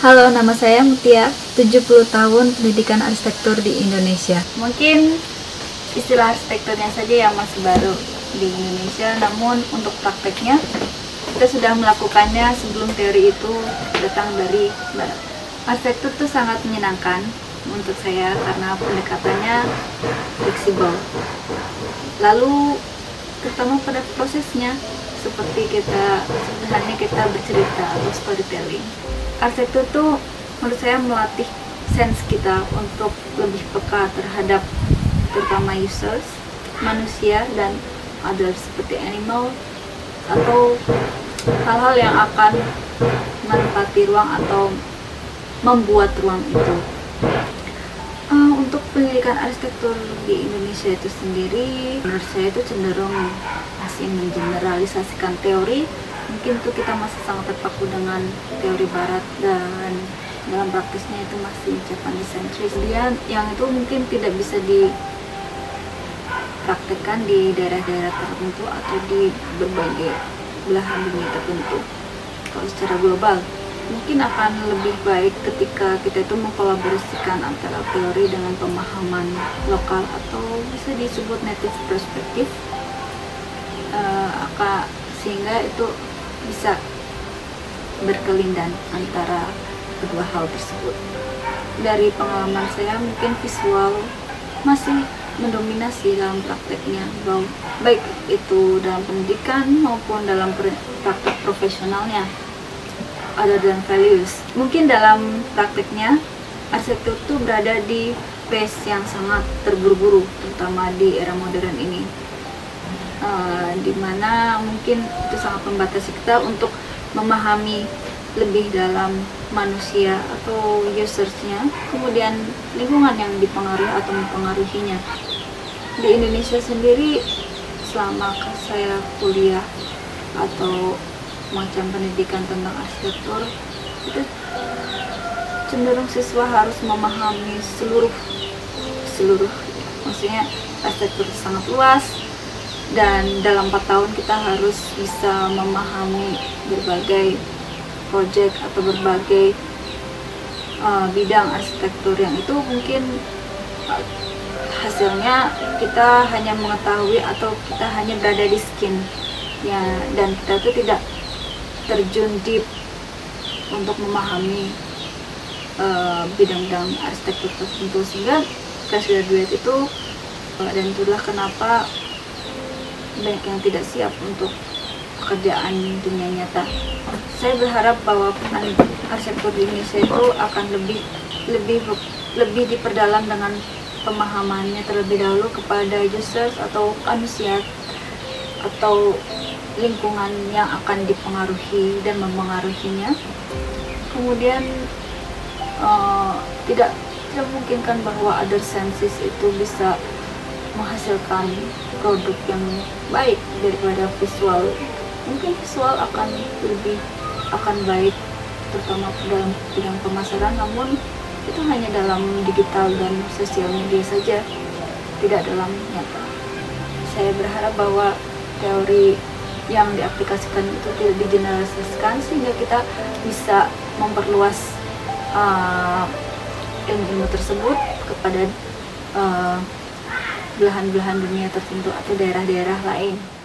Halo, nama saya Mutia, 70 tahun pendidikan arsitektur di Indonesia. Mungkin istilah arsitekturnya saja yang masih baru di Indonesia, namun untuk prakteknya kita sudah melakukannya sebelum teori itu datang dari barat. Arsitektur itu sangat menyenangkan untuk saya karena pendekatannya fleksibel. Lalu terutama pada prosesnya seperti kita sebenarnya kita bercerita atau storytelling arsitektur tuh menurut saya melatih sense kita untuk lebih peka terhadap terutama users, manusia dan others seperti animal atau hal-hal yang akan menempati ruang atau membuat ruang itu. Uh, untuk pendidikan arsitektur di Indonesia itu sendiri, menurut saya itu cenderung masih mengeneralisasikan teori mungkin tuh kita masih sangat terpaku dengan teori barat dan dalam praktisnya itu masih Japanese centris dia yang itu mungkin tidak bisa dipraktekkan di daerah-daerah tertentu atau di berbagai belahan dunia tertentu. Kalau secara global mungkin akan lebih baik ketika kita itu mengkolaborasikan antara teori dengan pemahaman lokal atau bisa disebut native perspective uh, sehingga itu bisa berkelindan antara kedua hal tersebut. Dari pengalaman saya mungkin visual masih mendominasi dalam prakteknya, baik itu dalam pendidikan maupun dalam praktek profesionalnya. Ada dan values. Mungkin dalam prakteknya arsitektur itu berada di pace yang sangat terburu-buru, terutama di era modern ini uh, di mana mungkin itu sangat membatasi kita untuk memahami lebih dalam manusia atau usersnya. Kemudian lingkungan yang dipengaruhi atau mempengaruhinya. Di Indonesia sendiri selama saya kuliah atau macam pendidikan tentang arsitektur itu cenderung siswa harus memahami seluruh seluruh maksudnya arsitektur sangat luas dan dalam 4 tahun kita harus bisa memahami berbagai proyek atau berbagai uh, bidang arsitektur yang itu mungkin uh, hasilnya kita hanya mengetahui atau kita hanya berada di skin. Ya dan kita itu tidak terjun deep untuk memahami uh, bidang-bidang arsitektur tertentu. Sehingga fresh graduate itu uh, dan itulah kenapa banyak yang tidak siap untuk pekerjaan dunia nyata. Saya berharap bahwa arsitektur di Indonesia itu akan lebih lebih lebih diperdalam dengan pemahamannya terlebih dahulu kepada users atau manusia atau lingkungan yang akan dipengaruhi dan mempengaruhinya. Kemudian uh, tidak tidak memungkinkan bahwa other senses itu bisa menghasilkan produk yang baik daripada visual. Mungkin visual akan lebih akan baik terutama dalam bidang pemasaran namun itu hanya dalam digital dan sosial media saja tidak dalam nyata. Saya berharap bahwa teori yang diaplikasikan itu tidak digeneralisasikan sehingga kita bisa memperluas uh, ilmu-ilmu tersebut kepada uh, belahan-belahan dunia tertentu atau daerah-daerah lain.